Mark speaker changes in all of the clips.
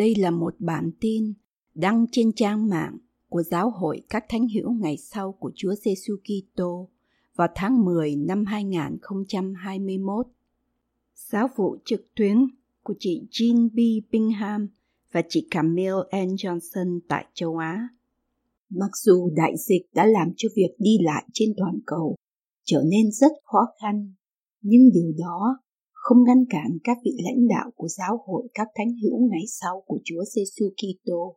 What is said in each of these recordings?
Speaker 1: Đây là một bản tin đăng trên trang mạng của Giáo hội các thánh hữu ngày sau của Chúa Giêsu Kitô vào tháng 10 năm 2021. Giáo vụ trực tuyến của chị Jean B. Bingham và chị Camille Ann Johnson tại châu Á. Mặc dù đại dịch đã làm cho việc đi lại trên toàn cầu trở nên rất khó khăn, nhưng điều đó không ngăn cản các vị lãnh đạo của giáo hội các thánh hữu ngày sau của Chúa Giêsu Kitô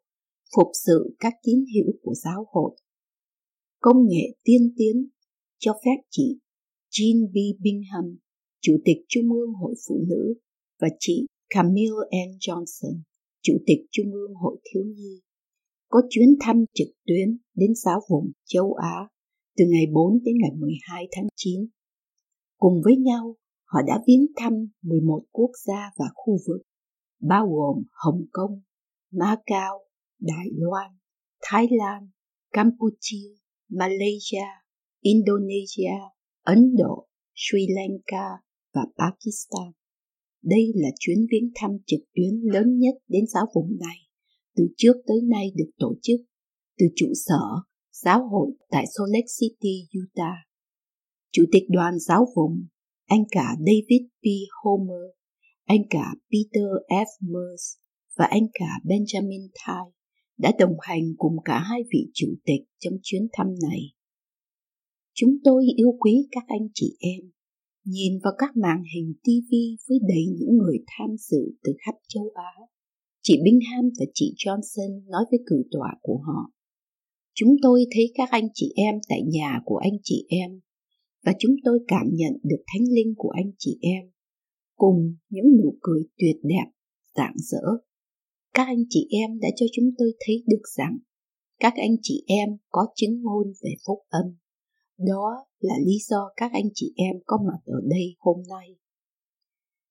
Speaker 1: phục sự các tín hữu của giáo hội. Công nghệ tiên tiến cho phép chị Jean B. Bingham, Chủ tịch Trung ương Hội Phụ Nữ và chị Camille N. Johnson, Chủ tịch Trung ương Hội Thiếu Nhi, có chuyến thăm trực tuyến đến giáo vùng châu Á từ ngày 4 đến ngày 12 tháng 9. Cùng với nhau, họ đã viếng thăm 11 quốc gia và khu vực, bao gồm Hồng Kông, Macau, Đài Loan, Thái Lan, Campuchia, Malaysia, Indonesia, Ấn Độ, Sri Lanka và Pakistan. Đây là chuyến viếng thăm trực tuyến lớn nhất đến giáo vùng này từ trước tới nay được tổ chức từ trụ sở giáo hội tại Salt Lake City, Utah. Chủ tịch đoàn giáo vùng anh cả David P. Homer, anh cả Peter F. Merz và anh cả Benjamin Thai đã đồng hành cùng cả hai vị chủ tịch trong chuyến thăm này. Chúng tôi yêu quý các anh chị em, nhìn vào các màn hình TV với đầy những người tham dự từ khắp châu Á. Chị Bingham và chị Johnson nói với cử tọa của họ. Chúng tôi thấy các anh chị em tại nhà của anh chị em và chúng tôi cảm nhận được thánh linh của anh chị em, cùng những nụ cười tuyệt đẹp, rạng rỡ. Các anh chị em đã cho chúng tôi thấy được rằng các anh chị em có chứng ngôn về phúc âm. Đó là lý do các anh chị em có mặt ở đây hôm nay.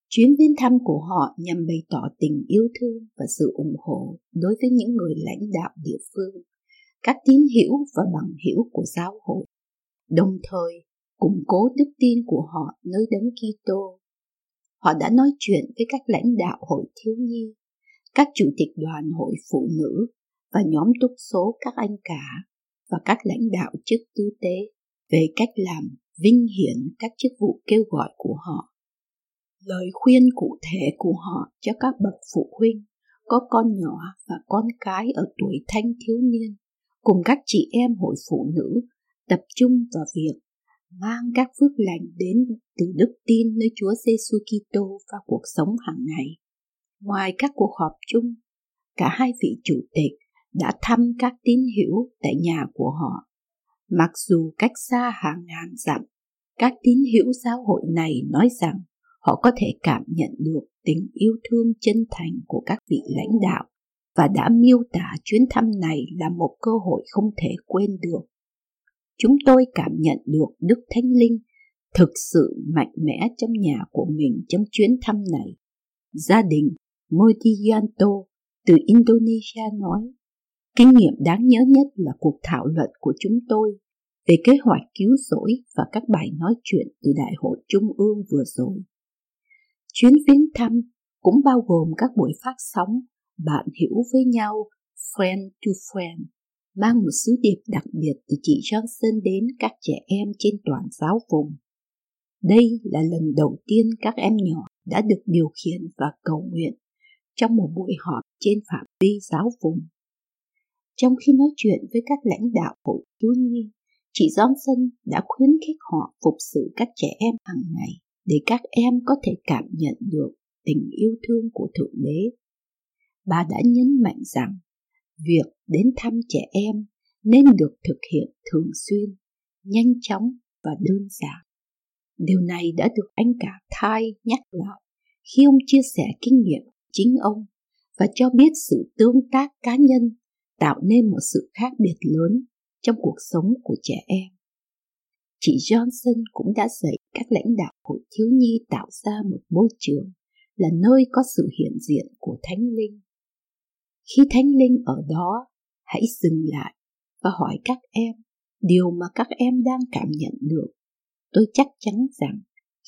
Speaker 1: Chuyến viếng thăm của họ nhằm bày tỏ tình yêu thương và sự ủng hộ đối với những người lãnh đạo địa phương, các tín hữu và bằng hữu của giáo hội. Đồng thời củng cố đức tin của họ nơi đấng Kitô. Họ đã nói chuyện với các lãnh đạo hội thiếu nhi, các chủ tịch đoàn hội phụ nữ và nhóm túc số các anh cả và các lãnh đạo chức tư tế về cách làm vinh hiển các chức vụ kêu gọi của họ. Lời khuyên cụ thể của họ cho các bậc phụ huynh có con nhỏ và con cái ở tuổi thanh thiếu niên cùng các chị em hội phụ nữ tập trung vào việc mang các phước lành đến từ đức tin nơi Chúa Giêsu Kitô và cuộc sống hàng ngày. Ngoài các cuộc họp chung, cả hai vị chủ tịch đã thăm các tín hữu tại nhà của họ. Mặc dù cách xa hàng ngàn dặm, các tín hữu giáo hội này nói rằng họ có thể cảm nhận được tình yêu thương chân thành của các vị lãnh đạo và đã miêu tả chuyến thăm này là một cơ hội không thể quên được chúng tôi cảm nhận được Đức Thánh Linh thực sự mạnh mẽ trong nhà của mình trong chuyến thăm này. Gia đình Modianto từ Indonesia nói, kinh nghiệm đáng nhớ nhất là cuộc thảo luận của chúng tôi về kế hoạch cứu rỗi và các bài nói chuyện từ Đại hội Trung ương vừa rồi. Chuyến viếng thăm cũng bao gồm các buổi phát sóng bạn hiểu với nhau friend to friend mang một sứ điệp đặc biệt từ chị Johnson đến các trẻ em trên toàn giáo vùng. Đây là lần đầu tiên các em nhỏ đã được điều khiển và cầu nguyện trong một buổi họp trên phạm vi giáo vùng. Trong khi nói chuyện với các lãnh đạo hội thiếu nhi, chị Johnson đã khuyến khích họ phục sự các trẻ em hàng ngày để các em có thể cảm nhận được tình yêu thương của Thượng Đế. Bà đã nhấn mạnh rằng việc đến thăm trẻ em nên được thực hiện thường xuyên, nhanh chóng và đơn giản. Điều này đã được anh cả Thai nhắc lại khi ông chia sẻ kinh nghiệm chính ông và cho biết sự tương tác cá nhân tạo nên một sự khác biệt lớn trong cuộc sống của trẻ em. Chị Johnson cũng đã dạy các lãnh đạo hội thiếu nhi tạo ra một môi trường là nơi có sự hiện diện của Thánh Linh. Khi Thánh Linh ở đó, hãy dừng lại và hỏi các em điều mà các em đang cảm nhận được. Tôi chắc chắn rằng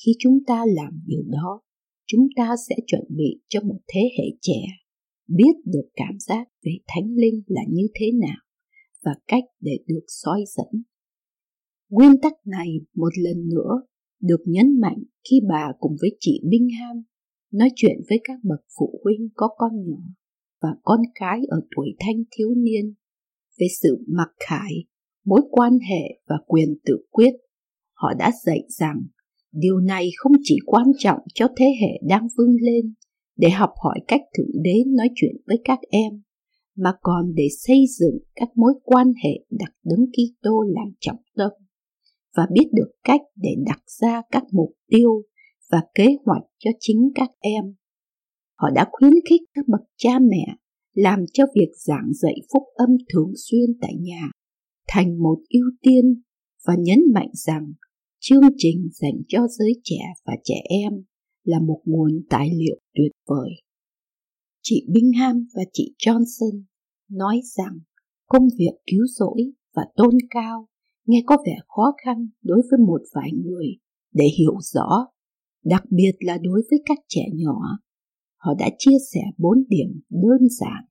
Speaker 1: khi chúng ta làm điều đó, chúng ta sẽ chuẩn bị cho một thế hệ trẻ biết được cảm giác về Thánh Linh là như thế nào và cách để được soi dẫn. Nguyên tắc này một lần nữa được nhấn mạnh khi bà cùng với chị Bingham nói chuyện với các bậc phụ huynh có con nhỏ và con cái ở tuổi thanh thiếu niên về sự mặc khải, mối quan hệ và quyền tự quyết. Họ đã dạy rằng điều này không chỉ quan trọng cho thế hệ đang vươn lên để học hỏi cách Thượng Đế nói chuyện với các em, mà còn để xây dựng các mối quan hệ đặt đấng Kitô làm trọng tâm và biết được cách để đặt ra các mục tiêu và kế hoạch cho chính các em. Họ đã khuyến khích các bậc cha mẹ làm cho việc giảng dạy phúc âm thường xuyên tại nhà thành một ưu tiên và nhấn mạnh rằng chương trình dành cho giới trẻ và trẻ em là một nguồn tài liệu tuyệt vời. Chị Bingham và chị Johnson nói rằng công việc cứu rỗi và tôn cao nghe có vẻ khó khăn đối với một vài người để hiểu rõ, đặc biệt là đối với các trẻ nhỏ. Họ đã chia sẻ bốn điểm đơn giản,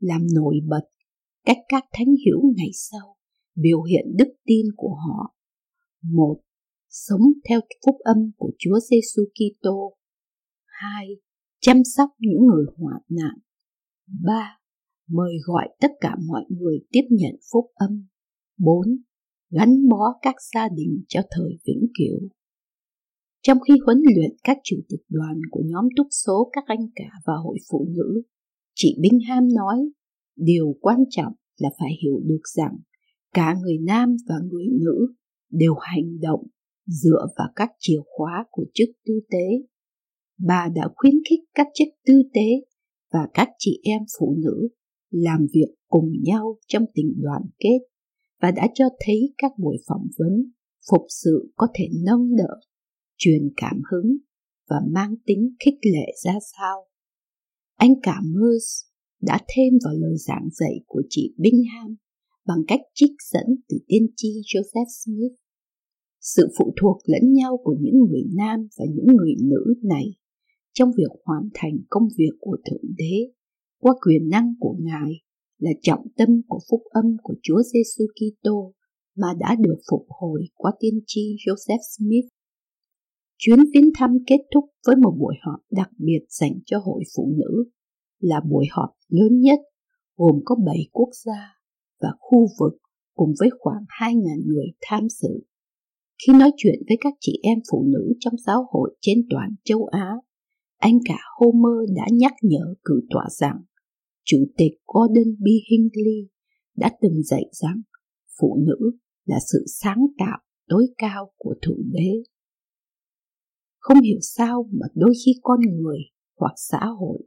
Speaker 1: làm nổi bật cách các thánh hữu ngày sau biểu hiện đức tin của họ. Một, sống theo phúc âm của Chúa Giêsu Kitô. Hai, chăm sóc những người hoạn nạn. Ba, mời gọi tất cả mọi người tiếp nhận phúc âm. Bốn, gắn bó các gia đình cho thời vĩnh cửu. Trong khi huấn luyện các chủ tịch đoàn của nhóm túc số các anh cả và hội phụ nữ, chị binh ham nói, điều quan trọng là phải hiểu được rằng cả người nam và người nữ đều hành động dựa vào các chìa khóa của chức tư tế. Bà đã khuyến khích các chức tư tế và các chị em phụ nữ làm việc cùng nhau trong tình đoàn kết và đã cho thấy các buổi phỏng vấn phục sự có thể nâng đỡ, truyền cảm hứng và mang tính khích lệ ra sao. Anh cả ơn đã thêm vào lời giảng dạy của chị Bingham bằng cách trích dẫn từ tiên tri Joseph Smith. Sự phụ thuộc lẫn nhau của những người nam và những người nữ này trong việc hoàn thành công việc của Thượng Đế qua quyền năng của Ngài là trọng tâm của phúc âm của Chúa Giêsu Kitô mà đã được phục hồi qua tiên tri Joseph Smith. Chuyến viếng thăm kết thúc với một buổi họp đặc biệt dành cho hội phụ nữ, là buổi họp lớn nhất gồm có 7 quốc gia và khu vực cùng với khoảng 2.000 người tham dự. Khi nói chuyện với các chị em phụ nữ trong giáo hội trên toàn châu Á, anh cả Homer đã nhắc nhở cử tọa rằng Chủ tịch Gordon B. Hinckley đã từng dạy rằng phụ nữ là sự sáng tạo tối cao của Thượng Đế. Không hiểu sao mà đôi khi con người hoặc xã hội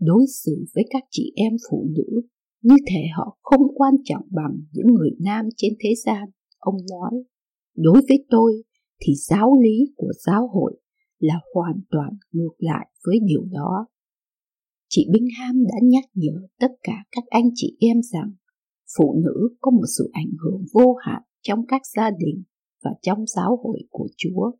Speaker 1: đối xử với các chị em phụ nữ như thể họ không quan trọng bằng những người nam trên thế gian, ông nói. Đối với tôi thì giáo lý của giáo hội là hoàn toàn ngược lại với điều đó. Chị Bingham đã nhắc nhở tất cả các anh chị em rằng phụ nữ có một sự ảnh hưởng vô hạn trong các gia đình và trong giáo hội của Chúa.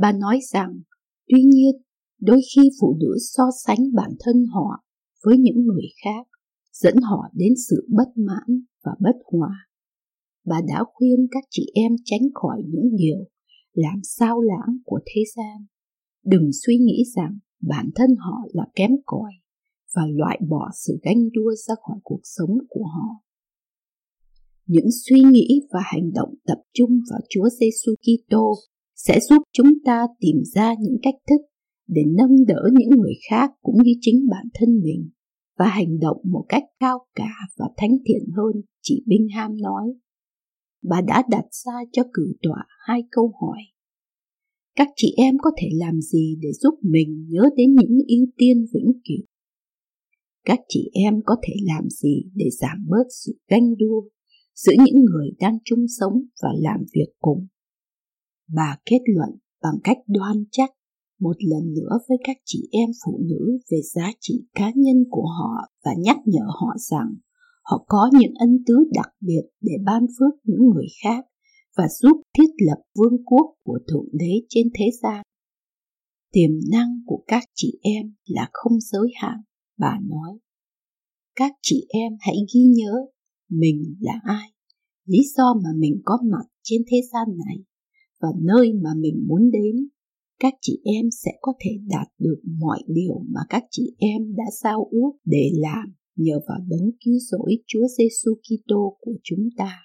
Speaker 1: Bà nói rằng, tuy nhiên, đôi khi phụ nữ so sánh bản thân họ với những người khác, dẫn họ đến sự bất mãn và bất hòa. Bà đã khuyên các chị em tránh khỏi những điều làm sao lãng của thế gian. Đừng suy nghĩ rằng bản thân họ là kém cỏi và loại bỏ sự ganh đua ra khỏi cuộc sống của họ. Những suy nghĩ và hành động tập trung vào Chúa Giêsu Kitô sẽ giúp chúng ta tìm ra những cách thức để nâng đỡ những người khác cũng như chính bản thân mình và hành động một cách cao cả và thánh thiện hơn, chị Bingham nói. Bà đã đặt ra cho cử tọa hai câu hỏi. các chị em có thể làm gì để giúp mình nhớ đến những ưu tiên vĩnh cửu? Các chị em có thể làm gì để giảm bớt sự ganh đua giữa những người đang chung sống và làm việc cùng? Bà kết luận bằng cách đoan chắc một lần nữa với các chị em phụ nữ về giá trị cá nhân của họ và nhắc nhở họ rằng họ có những ân tứ đặc biệt để ban phước những người khác và giúp thiết lập vương quốc của Thượng Đế trên thế gian. Tiềm năng của các chị em là không giới hạn, bà nói. Các chị em hãy ghi nhớ mình là ai, lý do mà mình có mặt trên thế gian này và nơi mà mình muốn đến. Các chị em sẽ có thể đạt được mọi điều mà các chị em đã giao ước để làm nhờ vào đấng cứu rỗi Chúa Giêsu Kitô của chúng ta.